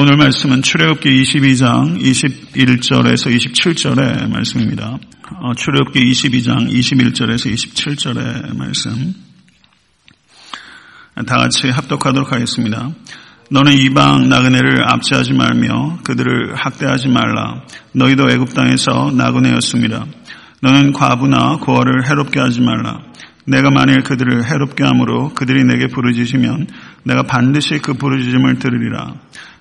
오늘 말씀은 출애굽기 22장 21절에서 27절의 말씀입니다. 어, 출애굽기 22장 21절에서 27절의 말씀. 다 같이 합독하도록 하겠습니다. 너는 이방 나그네를 압제하지 말며 그들을 학대하지 말라. 너희도 애굽 땅에서 나그네였습니다. 너는 과부나 고아를 해롭게 하지 말라. 내가 만일 그들을 해롭게 함으로 그들이 내게 부르짖으면 내가 반드시 그 부르짖음을 들으리라.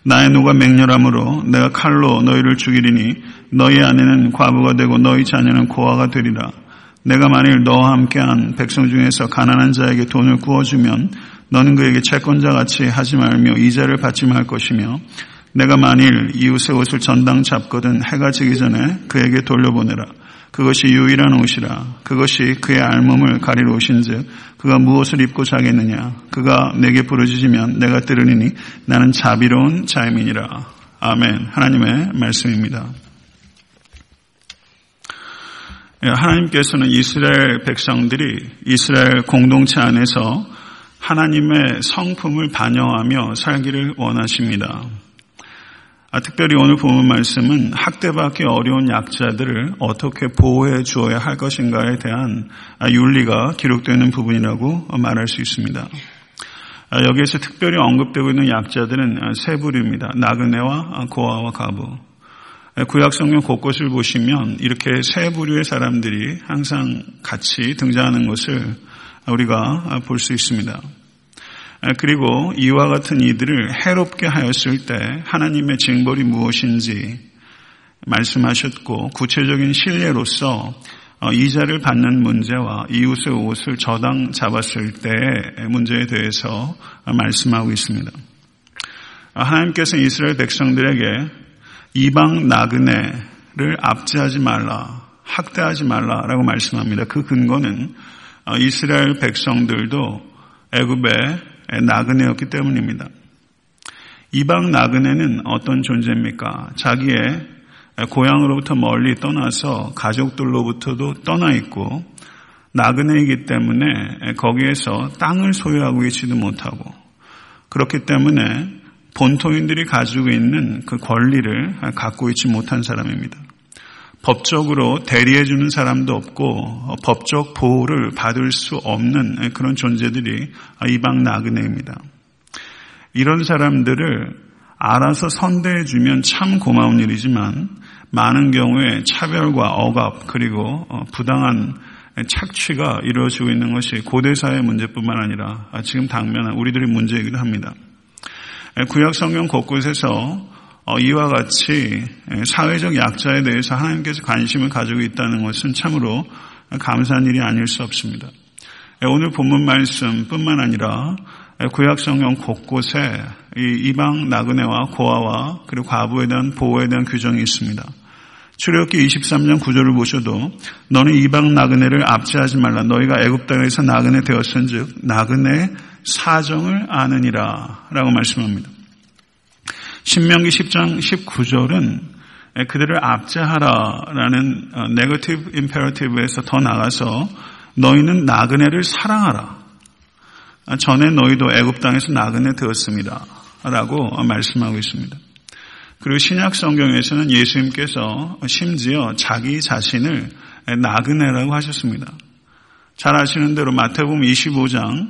나의 누가 맹렬함으로 내가 칼로 너희를 죽이리니 너희 아내는 과부가 되고 너희 자녀는 고아가 되리라. 내가 만일 너와 함께한 백성 중에서 가난한 자에게 돈을 구워주면 너는 그에게 채권자 같이 하지 말며 이자를 받지 말 것이며 내가 만일 이웃의 옷을 전당 잡거든 해가 지기 전에 그에게 돌려보내라. 그것이 유일한 옷이라. 그것이 그의 알몸을 가릴 옷인즉 그가 무엇을 입고 자겠느냐. 그가 내게 부르짖으면 내가 들으리니 나는 자비로운 자임이니라. 아멘. 하나님의 말씀입니다. 예, 하나님께서는 이스라엘 백성들이 이스라엘 공동체 안에서 하나님의 성품을 반영하며 살기를 원하십니다. 아, 특별히 오늘 보는 말씀은 학대받기 어려운 약자들을 어떻게 보호해 주어야 할 것인가에 대한 아, 윤리가 기록되는 부분이라고 말할 수 있습니다. 아, 여기에서 특별히 언급되고 있는 약자들은 세 부류입니다. 나그네와 고아와 가부. 구약 성경 곳곳을 보시면 이렇게 세 부류의 사람들이 항상 같이 등장하는 것을 우리가 볼 수 있습니다. 아, 그리고 이와 같은 이들을 해롭게 하였을 때 하나님의 징벌이 무엇인지 말씀하셨고 구체적인 신뢰로서 어, 이자를 받는 문제와 이웃의 옷을 저당 잡았을 때의 문제에 대해서 말씀하고 있습니다. 아, 하나님께서 이스라엘 백성들에게 이방 나그네를 압제하지 말라, 학대하지 말라라고 말씀합니다. 그 근거는 어, 이스라엘 백성들도 애굽의 나그네였기 때문입니다. 이방 나그네는 어떤 존재입니까? 자기의 고향으로부터 멀리 떠나서 가족들로부터도 떠나 있고 나그네이기 때문에 거기에서 땅을 소유하고 있지도 못하고 그렇기 때문에 본토인들이 가지고 있는 그 권리를 갖고 있지 못한 사람입니다. 법적으로 대리해주는 사람도 없고 법적 보호를 받을 수 없는 그런 존재들이 이방 나그네입니다. 이런 사람들을 알아서 선대해주면 참 고마운 일이지만 많은 경우에 차별과 억압 그리고 부당한 착취가 이루어지고 있는 것이 고대사의 문제뿐만 아니라 지금 당면한 우리들의 문제이기도 합니다. 구약 성경 곳곳에서 어, 이와 같이 사회적 약자에 대해서 하나님께서 관심을 가지고 있다는 것은 참으로 감사한 일이 아닐 수 없습니다. 오늘 본문 말씀뿐만 아니라 구약 성경 곳곳에 이방 나그네와 고아와 그리고 과부에 대한 보호에 대한 규정이 있습니다. 출애굽기 23장 9절을 보셔도 너는 이방 나그네를 압제하지 말라 너희가 애굽 땅에서 나그네 되었은즉 나그네 사정을 아느니라라고 말씀합니다. 신명기 10장 19절은 그들을 압제하라라는 네거티브 임페러티브에서 더 나가서 너희는 나그네를 사랑하라. 전에 너희도 애굽 땅에서 나그네 되었습니다. 라고 말씀하고 있습니다. 그리고 신약 성경에서는 예수님께서 심지어 자기 자신을 나그네라고 하셨습니다. 잘 아시는 대로 마태복음 25장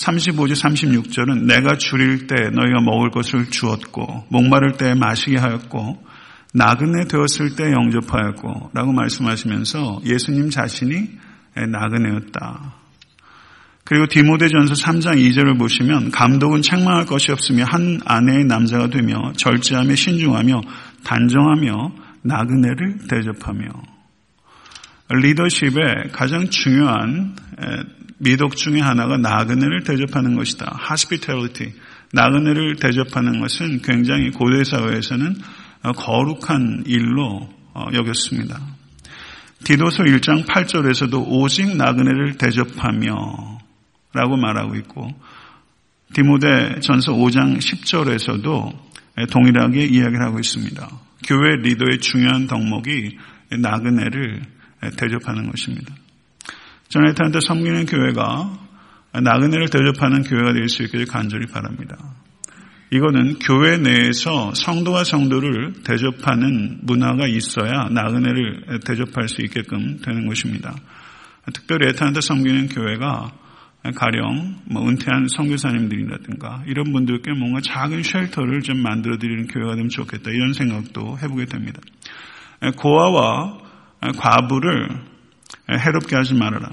35절 36절은 내가 줄일 때 너희가 먹을 것을 주었고 목마를 때 마시게 하였고 나그네 되었을 때 영접하였고 라고 말씀하시면서 예수님 자신이 나그네였다. 그리고 디모데전서 3장 2절을 보시면 감독은 책망할 것이 없으며 한 아내의 남자가 되며 절제하며 신중하며 단정하며 나그네를 대접하며 리더십의 가장 중요한 미덕 중의 하나가 나그네를 대접하는 것이다. hospitality. 나그네를 대접하는 것은 굉장히 고대 사회에서는 거룩한 일로 어, 여겼습니다. 디도서 1장 8절에서도 오직 나그네를 대접하며 라고 말하고 있고 디모데 전서 5장 10절에서도 동일하게 이야기를 하고 있습니다. 교회 리더의 중요한 덕목이 나그네를 대접하는 것입니다. 저네타한테 섬기는 교회가 나그네를 대접하는 교회가 될 수 있기를 간절히 바랍니다. 이거는 교회 내에서 성도와 성도를 대접하는 문화가 있어야 나그네를 대접할 수 있게끔 되는 것입니다. 특별히 에탄한테 섬기는 교회가 가령 뭐 은퇴한 선교사님들이라든가 이런 분들께 뭔가 작은 쉘터를 좀 만들어 드리는 교회가 되면 좋겠다 이런 생각도 해보게 됩니다. 고아와 과부를 해롭게 하지 말아라.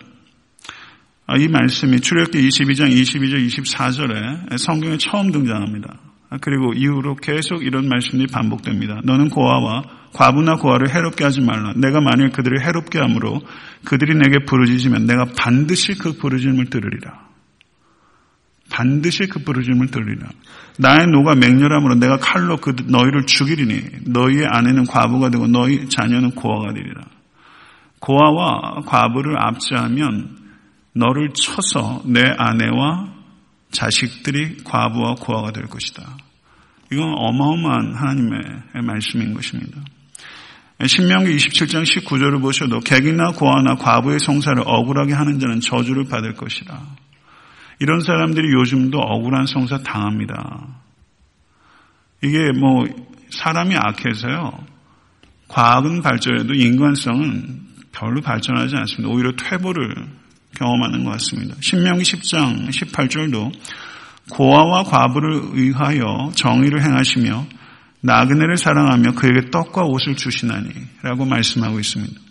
이 말씀이 출애굽기 22장 22절 24절에 성경에 처음 등장합니다. 그리고 이후로 계속 이런 말씀이 반복됩니다. 너는 고아와 과부나 고아를 해롭게 하지 말라. 내가 만일 그들을 해롭게 함으로 그들이 내게 부르짖으면 내가 반드시 그 부르짖음을 들으리라. 반드시 그 부르짖음을 들으리라. 나의 노가 맹렬함으로 내가 칼로 그 너희를 죽이리니 너희의 아내는 과부가 되고 너희 자녀는 고아가 되리라. 고아와 과부를 압제하면 너를 쳐서 내 아내와 자식들이 과부와 고아가 될 것이다. 이건 어마어마한 하나님의 말씀인 것입니다. 신명기 27장 19절을 보셔도 객이나 고아나 과부의 성사를 억울하게 하는 자는 저주를 받을 것이다. 이런 사람들이 요즘도 억울한 성사 당합니다. 이게 뭐 사람이 악해서요. 과학은 발전해도 인간성은 별로 발전하지 않습니다. 오히려 퇴보를 경험하는 것 같습니다. 신명기 10장 18절도 고아와 과부를 의하여 정의를 행하시며 나그네를 사랑하며 그에게 떡과 옷을 주시나니 라고 말씀하고 있습니다.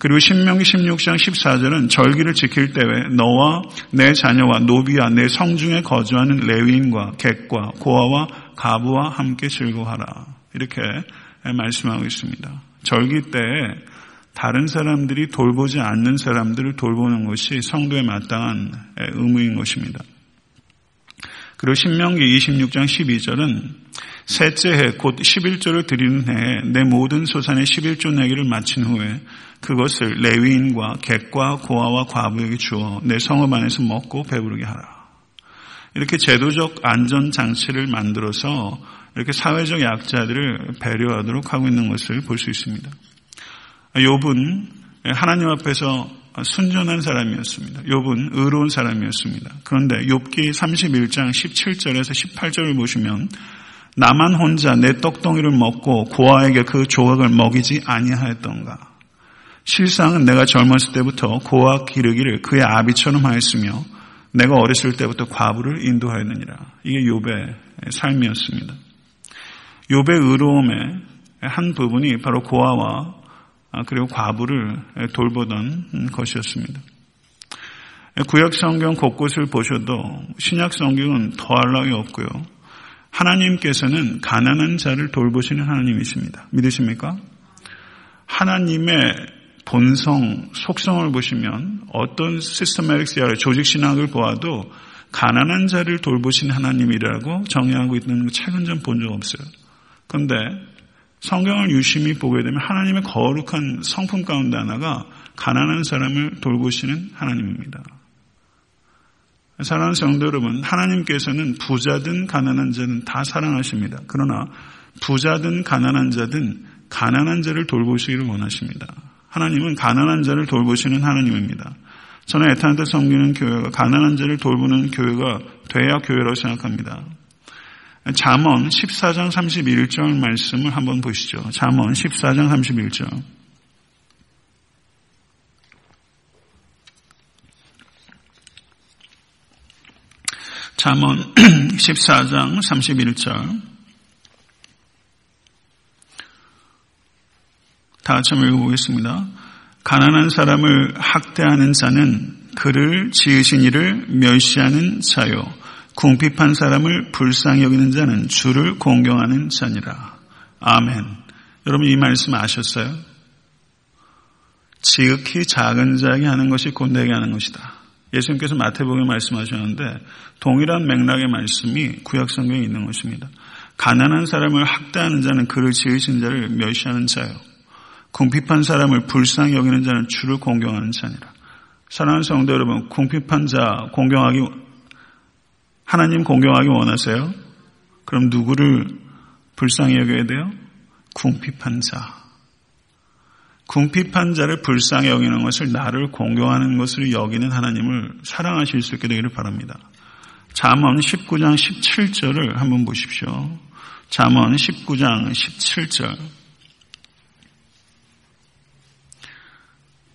그리고 신명기 16장 14절은 절기를 지킬 때에 너와 내 자녀와 노비와 내 성중에 거주하는 레위인과 객과 고아와 가부와 함께 즐거워하라. 이렇게 말씀하고 있습니다. 절기 때에 다른 사람들이 돌보지 않는 사람들을 돌보는 것이 성도에 마땅한 의무인 것입니다. 그리고 신명기 26장 12절은 셋째 해 곧 11조를 드리는 해에 내 모든 소산의 11조 내기를 마친 후에 그것을 레위인과 객과 고아와 과부에게 주어 내 성읍 안에서 먹고 배부르게 하라. 이렇게 제도적 안전 장치를 만들어서 이렇게 사회적 약자들을 배려하도록 하고 있는 것을 볼 수 있습니다. 욥은 하나님 앞에서 순전한 사람이었습니다. 욥은 의로운 사람이었습니다. 그런데 욥기 31장 17절에서 18절을 보시면 나만 혼자 내 떡덩이를 먹고 고아에게 그 조각을 먹이지 아니하였던가. 실상은 내가 젊었을 때부터 고아 기르기를 그의 아비처럼 하였으며 내가 어렸을 때부터 과부를 인도하였느니라. 이게 욥의 삶이었습니다. 욥의 의로움의 한 부분이 바로 고아와 아, 그리고 과부를 돌보던 것이었습니다. 구약 성경 곳곳을 보셔도 신약 성경은 더할 나위 없고요. 하나님께서는 가난한 자를 돌보시는 하나님이십니다. 믿으십니까? 하나님의 본성, 속성을 보시면 어떤 시스테마틱스야 조직 신학을 보아도 가난한 자를 돌보신 하나님이라고 정의하고 있는 책은 좀 본 적 없어요. 그런데 성경을 유심히 보게 되면 하나님의 거룩한 성품 가운데 하나가 가난한 사람을 돌보시는 하나님입니다. 사랑하는 성도 여러분, 하나님께서는 부자든 가난한 자든 다 사랑하십니다. 그러나 부자든 가난한 자든 가난한 자를 돌보시기를 원하십니다. 하나님은 가난한 자를 돌보시는 하나님입니다. 저는 에탄한테 섬기는 교회가 가난한 자를 돌보는 교회가 돼야 교회라고 생각합니다. 잠언 14장 31절 말씀을 한번 보시죠. 잠언 14장 31절. 잠언 14장 31절. 다 같이 한번 읽어보겠습니다. 가난한 사람을 학대하는 자는 그를 지으신 이를 멸시하는 자요. 궁핍한 사람을 불쌍히 여기는 자는 주를 공경하는 자니라. 아멘. 여러분 이 말씀 아셨어요? 지극히 작은 자에게 하는 것이 곧 내게 하는 것이다. 예수님께서 마태복음에 말씀하셨는데 동일한 맥락의 말씀이 구약성경에 있는 것입니다. 가난한 사람을 학대하는 자는 그를 지으신 자를 멸시하는 자요. 궁핍한 사람을 불쌍히 여기는 자는 주를 공경하는 자니라. 사랑하는 성도 여러분, 궁핍한 자 공경하기 하나님 공경하기 원하세요? 그럼 누구를 불쌍히 여겨야 돼요? 궁핍한 자. 궁핍한 자를 불쌍히 여기는 것을 나를 공경하는 것을 여기는 하나님을 사랑하실 수 있게 되기를 바랍니다. 잠언 19장 17절을 한번 보십시오. 잠언 19장 17절.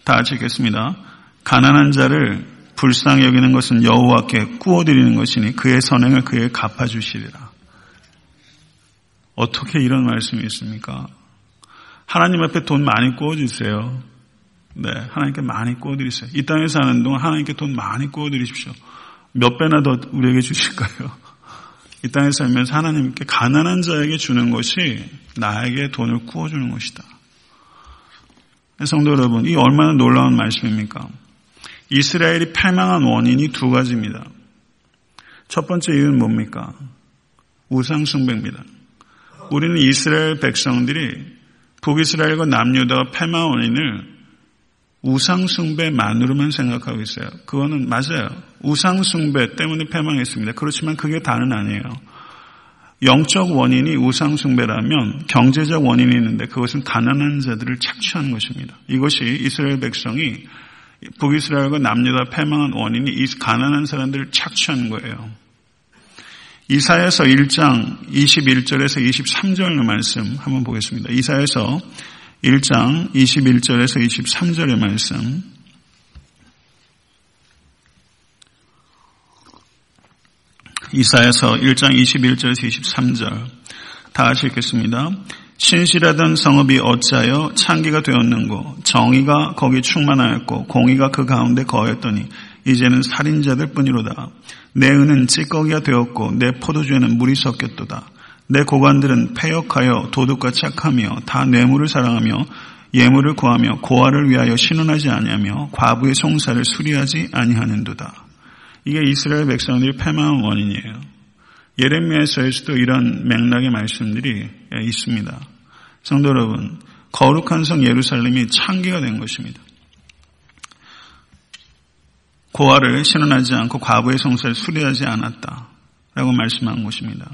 다 같이 읽겠습니다. 가난한 자를 불쌍히 여기는 것은 여호와께 구워드리는 것이니 그의 선행을 그에 갚아주시리라. 어떻게 이런 말씀이 있습니까? 하나님 앞에 돈 많이 구워주세요. 네, 하나님께 많이 구워드리세요. 이 땅에 사는 동안 하나님께 돈 많이 구워드리십시오. 몇 배나 더 우리에게 주실까요? 이 땅에 살면서 하나님께 가난한 자에게 주는 것이 나에게 돈을 구워주는 것이다. 성도 여러분, 이 얼마나 놀라운 말씀입니까? 이스라엘이 패망한 원인이 두 가지입니다. 첫 번째 이유는 뭡니까? 우상숭배입니다. 우리는 이스라엘 백성들이 북이스라엘과 남유다와 패망 원인을 우상숭배만으로만 생각하고 있어요. 그거는 맞아요. 우상숭배 때문에 패망했습니다. 그렇지만 그게 다는 아니에요. 영적 원인이 우상숭배라면 경제적 원인이 있는데 그것은 가난한 자들을 착취하는 것입니다. 이것이 이스라엘 백성이 북이스라엘과 남유다 패망한 원인이 이 가난한 사람들을 착취하는 거예요. 이사에서 1장 21절에서 23절 말씀 한번 보겠습니다. 이사에서 1장 21절에서 23절의 말씀. 이사에서 1장 21절에서 23절 다 같이 읽겠습니다. 신실하던 성읍이 어찌하여 창기가 되었는고 정의가 거기 충만하였고 공의가 그 가운데 거했더니 이제는 살인자들 뿐이로다. 내 은은 찌꺼기가 되었고 내 포도주에는 물이 섞였도다. 내 고관들은 폐역하여 도둑과 착하며 다 뇌물을 사랑하며 예물을 구하며 고아를 위하여 신원하지 아니하며 과부의 송사를 수리하지 아니하는도다. 이게 이스라엘 백성들이 패망한 원인이에요. 예레미야서에서도 이런 맥락의 말씀들이 있습니다. 성도 여러분, 거룩한 성 예루살렘이 창기가 된 것입니다. 고아를 신원하지 않고 과부의 성사를 수리하지 않았다 라고 말씀한 것입니다.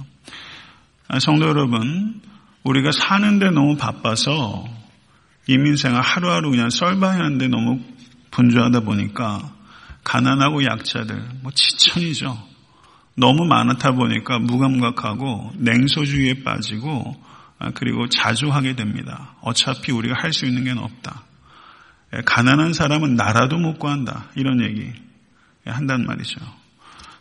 아, 성도 여러분, 우리가 사는데 너무 바빠서 이민생활 하루하루 그냥 썰바하는데 너무 분주하다 보니까 가난하고 약자들, 뭐 지천이죠. 너무 많다 보니까 무감각하고 냉소주의에 빠지고 아, 그리고 자주 하게 됩니다. 어차피 우리가 할 수 있는 게 없다. 예, 가난한 사람은 나라도 못 구한다. 이런 얘기 한단 말이죠.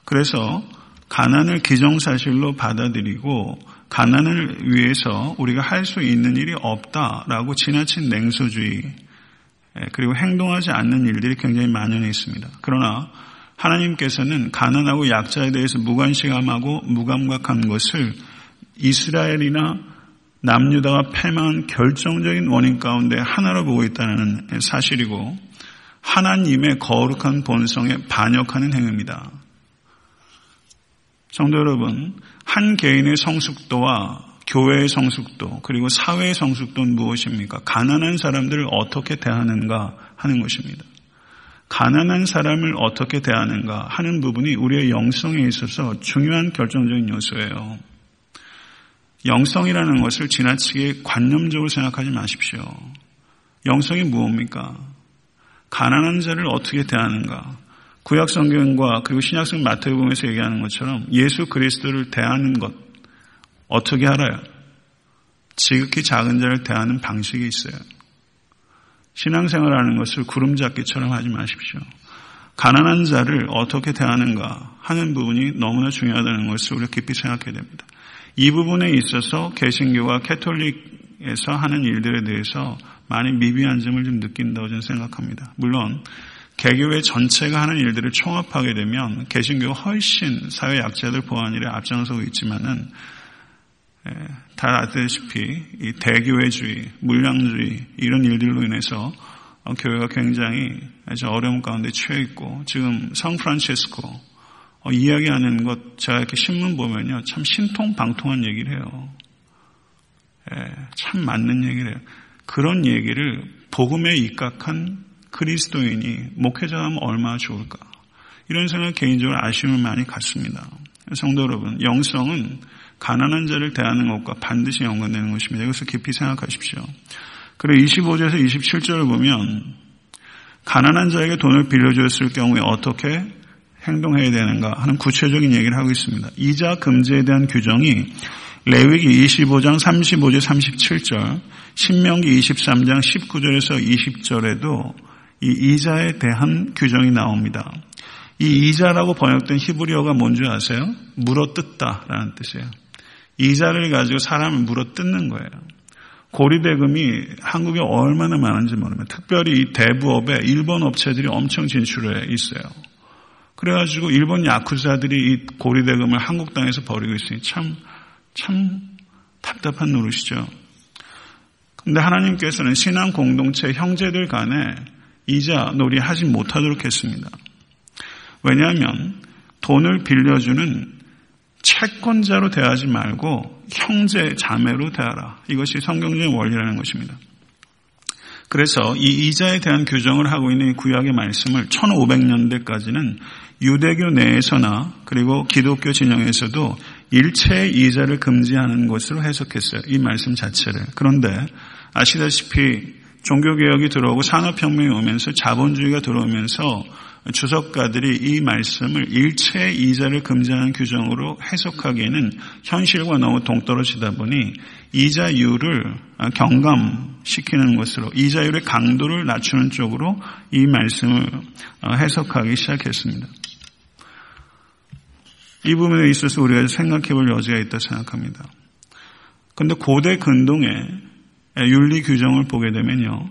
그래서 가난을 기정사실로 받아들이고 가난을 위해서 우리가 할 수 있는 일이 없다라고 지나친 냉소주의 예, 그리고 행동하지 않는 일들이 굉장히 만연해 있습니다. 그러나 하나님께서는 가난하고 약자에 대해서 무관심하고 무감각한 것을 이스라엘이나 남유다가 패망한 결정적인 원인 가운데 하나로 보고 있다는 사실이고 하나님의 거룩한 본성에 반역하는 행위입니다. 성도 여러분, 한 개인의 성숙도와 교회의 성숙도, 그리고 사회의 성숙도는 무엇입니까? 가난한 사람들을 어떻게 대하는가 하는 것입니다. 가난한 사람을 어떻게 대하는가 하는 부분이 우리의 영성에 있어서 중요한 결정적인 요소예요. 영성이라는 것을 지나치게 관념적으로 생각하지 마십시오. 영성이 무엇입니까? 가난한 자를 어떻게 대하는가? 구약 성경과 그리고 신약 성경 마태복음에서 얘기하는 것처럼 예수 그리스도를 대하는 것 어떻게 알아요? 지극히 작은 자를 대하는 방식이 있어요. 신앙생활하는 것을 구름 잡기처럼 하지 마십시오. 가난한 자를 어떻게 대하는가 하는 부분이 너무나 중요하다는 것을 우리가 깊이 생각해야 됩니다. 이 부분에 있어서 개신교와 캐톨릭에서 하는 일들에 대해서 많이 미비한 점을 좀 느낀다고 저는 생각합니다. 물론 개교회 전체가 하는 일들을 총합하게 되면 개신교가 훨씬 사회 약자들 보호하는 일에 앞장서고 있지만은 다 아시다시피 이 대교회주의, 물량주의 이런 일들로 인해서 교회가 굉장히 어려움 가운데 처해 있고 지금 성프란체스코 어, 이야기하는 것 제가 이렇게 신문 보면요 참 신통방통한 얘기를 해요. 예, 참 맞는 얘기를 해요. 그런 얘기를 복음에 입각한 그리스도인이 목회자하면 얼마나 좋을까. 이런 생각 개인적으로 아쉬움을 많이 갖습니다. 성도 여러분, 영성은 가난한 자를 대하는 것과 반드시 연관되는 것입니다. 이것을 깊이 생각하십시오. 그리고 25절에서 27절을 보면 가난한 자에게 돈을 빌려주었을 경우에 어떻게 행동해야 되는가 하는 구체적인 얘기를 하고 있습니다. 이자 금지에 대한 규정이 레위기 25장 35절 37절, 신명기 23장 19절에서 20절에도 이 이자에 대한 규정이 나옵니다. 이 이자라고 번역된 히브리어가 뭔지 아세요? 물어뜯다라는 뜻이에요. 이자를 가지고 사람을 물어뜯는 거예요. 고리대금이 한국에 얼마나 많은지 모르면 특별히 이 대부업에 일본 업체들이 엄청 진출해 있어요. 그래가지고 일본 야쿠자들이 이 고리대금을 한국 땅에서 버리고 있으니 참, 참 답답한 노릇이죠. 근데 하나님께서는 신앙 공동체 형제들 간에 이자 놀이 하지 못하도록 했습니다. 왜냐하면 돈을 빌려주는 채권자로 대하지 말고 형제, 자매로 대하라. 이것이 성경적인 원리라는 것입니다. 그래서 이 이자에 대한 규정을 하고 있는 구약의 말씀을 1500년대까지는 유대교 내에서나 그리고 기독교 진영에서도 일체의 이자를 금지하는 것으로 해석했어요. 이 말씀 자체를. 그런데 아시다시피 종교개혁이 들어오고 산업혁명이 오면서 자본주의가 들어오면서 주석가들이 이 말씀을 일체 이자를 금지하는 규정으로 해석하기에는 현실과 너무 동떨어지다 보니 이자율을 경감시키는 것으로 이자율의 강도를 낮추는 쪽으로 이 말씀을 해석하기 시작했습니다. 이 부분에 있어서 우리가 생각해 볼 여지가 있다 생각합니다. 그런데 고대 근동의 윤리 규정을 보게 되면요.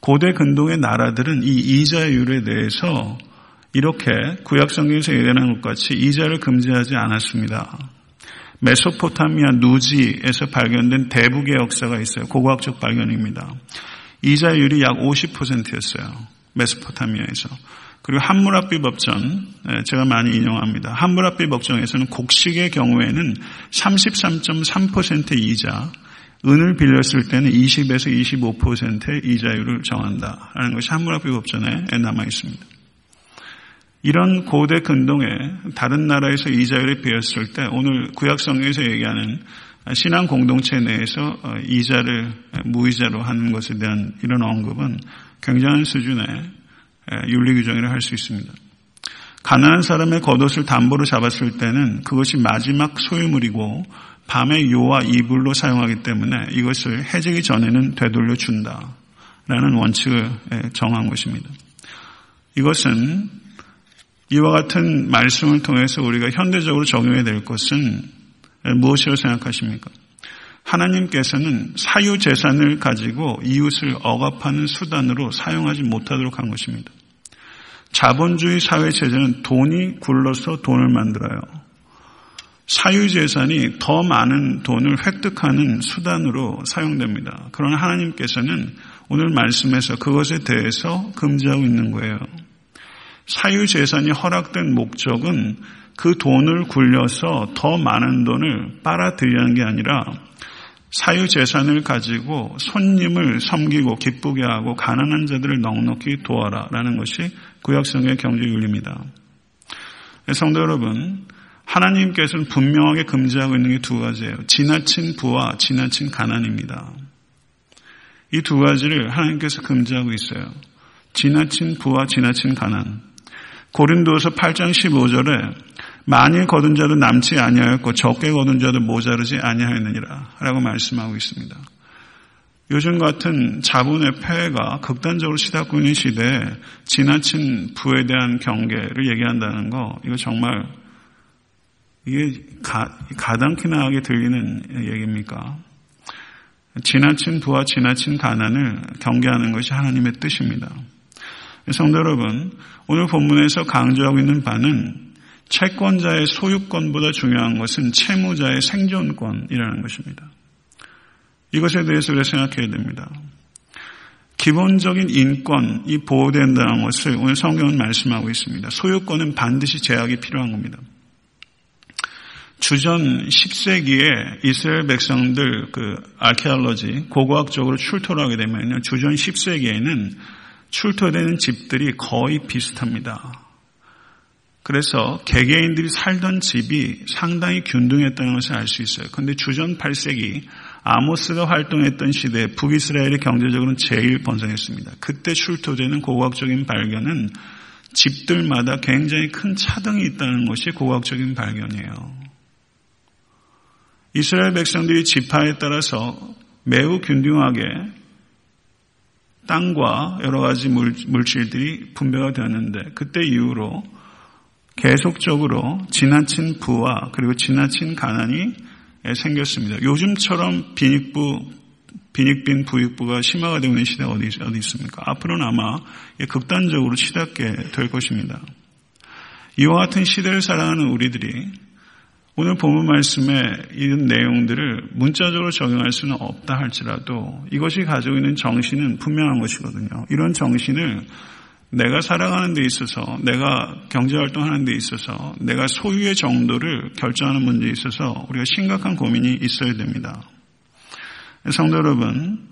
고대 근동의 나라들은 이 이자율에 대해서 이렇게 구약 성경에서 얘기하는 것 같이 이자를 금지하지 않았습니다. 메소포타미아 누지에서 발견된 대북의 역사가 있어요. 고고학적 발견입니다. 이자율이 약 50%였어요. 메소포타미아에서. 그리고 한무라비 법전 예, 제가 많이 인용합니다. 한무라비 법정에서는 곡식의 경우에는 33.3% 이자, 은을 빌렸을 때는 20에서 25%의 이자율을 정한다라는 것이 한무라비 법전에 남아 있습니다. 이런 고대 근동에 다른 나라에서 이자율이 비었을 때 오늘 구약 성경에서 얘기하는 신앙 공동체 내에서 이자를 무이자로 하는 것에 대한 이런 언급은 굉장한 수준의 윤리 규정이라 할 수 있습니다. 가난한 사람의 겉옷을 담보로 잡았을 때는 그것이 마지막 소유물이고 밤에 요와 이불로 사용하기 때문에 이것을 해지기 전에는 되돌려 준다 라는 원칙을 정한 것입니다. 이것은 이와 같은 말씀을 통해서 우리가 현대적으로 적용해야 될 것은 무엇이라고 생각하십니까? 하나님께서는 사유 재산을 가지고 이웃을 억압하는 수단으로 사용하지 못하도록 한 것입니다. 자본주의 사회 체제는 돈이 굴러서 돈을 만들어요. 사유 재산이 더 많은 돈을 획득하는 수단으로 사용됩니다. 그러나 하나님께서는 오늘 말씀에서 그것에 대해서 금지하고 있는 거예요. 사유 재산이 허락된 목적은 그 돈을 굴려서 더 많은 돈을 빨아들이는 게 아니라 사유 재산을 가지고 손님을 섬기고 기쁘게 하고 가난한 자들을 넉넉히 도와라 라는 것이 구약성의 경제윤리입니다. 성도 여러분, 하나님께서는 분명하게 금지하고 있는 게 두 가지예요. 지나친 부와 지나친 가난입니다. 이 두 가지를 하나님께서 금지하고 있어요. 지나친 부와 지나친 가난. 고린도서 8장 15절에 많이 거둔 자도 남지 아니하였고 적게 거둔 자도 모자르지 아니하였느니라 라고 말씀하고 있습니다. 요즘 같은 자본의 폐해가 극단적으로 시닫고 있는 시대에 지나친 부에 대한 경계를 얘기한다는 거 이거 정말 이게 가, 가당키나 하게 들리는 얘기입니까? 지나친 부와 지나친 가난을 경계하는 것이 하나님의 뜻입니다. 성도 여러분, 오늘 본문에서 강조하고 있는 바는 채권자의 소유권보다 중요한 것은 채무자의 생존권이라는 것입니다. 이것에 대해서 우리가 생각해야 됩니다. 기본적인 인권이 보호된다는 것을 오늘 성경은 말씀하고 있습니다. 소유권은 반드시 제약이 필요한 겁니다. 주전 10세기에 이스라엘 백성들 그 아케알러지 고고학적으로 출토를 하게 되면요. 주전 10세기에는 출토되는 집들이 거의 비슷합니다. 그래서 개개인들이 살던 집이 상당히 균등했다는 것을 알 수 있어요. 그런데 주전 8세기 아모스가 활동했던 시대에 북이스라엘이 경제적으로는 제일 번성했습니다. 그때 출토되는 고고학적인 발견은 집들마다 굉장히 큰 차등이 있다는 것이 고학적인 발견이에요. 이스라엘 백성들이 지파에 따라서 매우 균등하게 땅과 여러 가지 물질들이 분배가 되었는데 그때 이후로 계속적으로 지나친 부와 그리고 지나친 가난이 생겼습니다. 요즘처럼 빈익부 빈익빈 부익부가 심화가 되고 있는 시대가 어디, 어디 있습니까? 앞으로는 아마 극단적으로 치닫게 될 것입니다. 이와 같은 시대를 살아가는 우리들이 오늘 본문 말씀에 이런 내용들을 문자적으로 적용할 수는 없다 할지라도 이것이 가지고 있는 정신은 분명한 것이거든요. 이런 정신을 내가 살아가는 데 있어서, 내가 경제활동하는 데 있어서, 내가 소유의 정도를 결정하는 문제에 있어서 우리가 심각한 고민이 있어야 됩니다. 성도 여러분,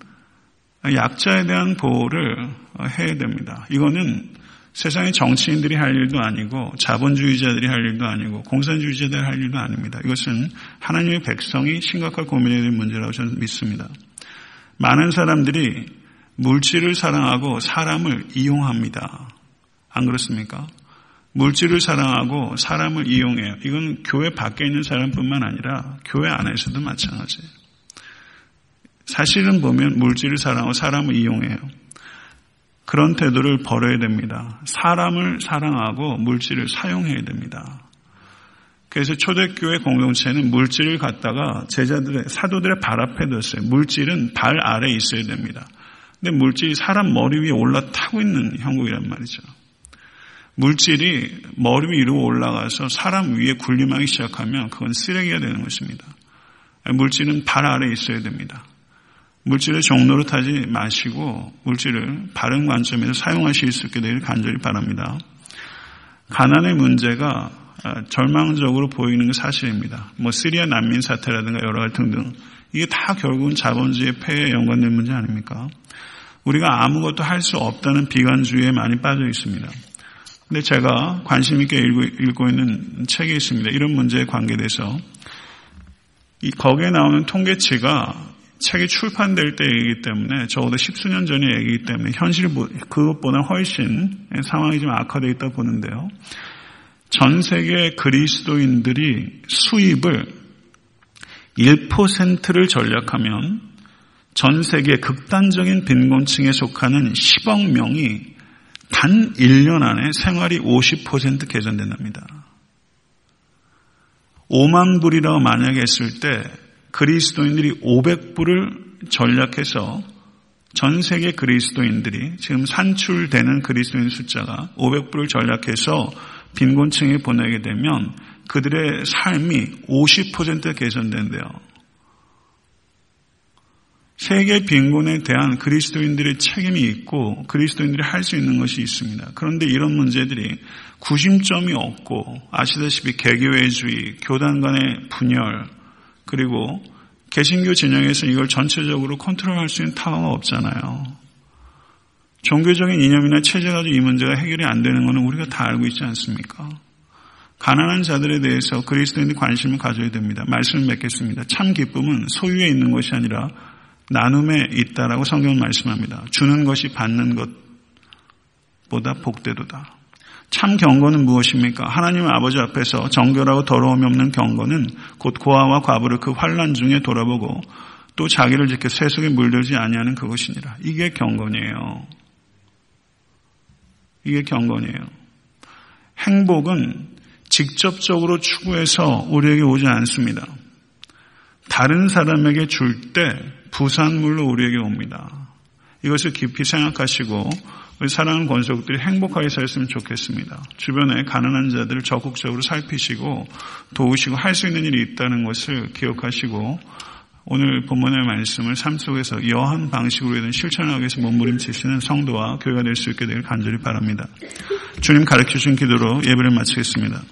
약자에 대한 보호를 해야 됩니다. 이거는 세상의 정치인들이 할 일도 아니고 자본주의자들이 할 일도 아니고 공산주의자들이 할 일도 아닙니다. 이것은 하나님의 백성이 심각한 고민해야 될 문제라고 저는 믿습니다. 많은 사람들이 물질을 사랑하고 사람을 이용합니다. 안 그렇습니까? 물질을 사랑하고 사람을 이용해요. 이건 교회 밖에 있는 사람뿐만 아니라 교회 안에서도 마찬가지예요. 사실은 보면 물질을 사랑하고 사람을 이용해요. 그런 태도를 버려야 됩니다. 사람을 사랑하고 물질을 사용해야 됩니다. 그래서 초대교회 공동체는 물질을 갖다가 제자들의 사도들의 발 앞에 뒀어요. 물질은 발 아래 있어야 됩니다. 근데 물질이 사람 머리 위에 올라타고 있는 형국이란 말이죠. 물질이 머리 위로 올라가서 사람 위에 군림하기 시작하면 그건 쓰레기가 되는 것입니다. 물질은 발 아래 있어야 됩니다. 물질의 종로로 타지 마시고 물질을 바른 관점에서 사용하실 수 있게 되기를 간절히 바랍니다. 가난의 문제가 아, 절망적으로 보이는 게 사실입니다. 뭐 시리아 난민 사태라든가 여러 가지 등등 이게 다 결국은 자본주의 폐해에 연관된 문제 아닙니까? 우리가 아무것도 할 수 없다는 비관주의에 많이 빠져 있습니다. 근데 제가 관심 있게 읽고, 있는 책이 있습니다. 이런 문제에 관계돼서 이 거기에 나오는 통계치가 책이 출판될 때이기 때문에 적어도 십수년 전의 얘기이기 때문에 현실 그것보다 훨씬 상황이 좀 악화되어 있다 보는데요. 전 세계 그리스도인들이 수입을 1%를 전략하면 전 세계 극단적인 빈곤층에 속하는 10억 명이 단 1년 안에 생활이 50% 개선된답니다. 5만 불이라고 만약에 했을 때 그리스도인들이 500불을 전략해서 전 세계 그리스도인들이 지금 산출되는 그리스도인 숫자가 500불을 전략해서 빈곤층에 보내게 되면 그들의 삶이 50% 개선된대요. 세계 빈곤에 대한 그리스도인들의 책임이 있고 그리스도인들이 할 수 있는 것이 있습니다. 그런데 이런 문제들이 구심점이 없고 아시다시피 개교회주의, 교단 간의 분열, 그리고 개신교 진영에서 이걸 전체적으로 컨트롤할 수 있는 타워가 없잖아요. 종교적인 이념이나 체제 가지고 이 문제가 해결이 안 되는 것은 우리가 다 알고 있지 않습니까? 가난한 자들에 대해서 그리스도인이 관심을 가져야 됩니다. 말씀을 맺겠습니다. 참 기쁨은 소유에 있는 것이 아니라 나눔에 있다라고 성경은 말씀합니다. 주는 것이 받는 것보다 복되도다. 참 경건은 무엇입니까? 하나님 아버지 앞에서 정결하고 더러움이 없는 경건은 곧 고아와 과부를 그 환란 중에 돌아보고 또 자기를 지켜 세속에 물들지 아니하는 그것이니라. 이게 경건이에요. 이게 경건이에요. 행복은 직접적으로 추구해서 우리에게 오지 않습니다. 다른 사람에게 줄 때 부산물로 우리에게 옵니다. 이것을 깊이 생각하시고 우리 사랑하는 권속들이 행복하게 살았으면 좋겠습니다. 주변에 가난한 자들을 적극적으로 살피시고 도우시고 할 수 있는 일이 있다는 것을 기억하시고 오늘 본문의 말씀을 삶 속에서 여한 방식으로 든 실천하기 위해서 몸부림치시는 성도와 교회가 될 수 있게 되길 간절히 바랍니다. 주님 가르쳐 주신 기도로 예배를 마치겠습니다.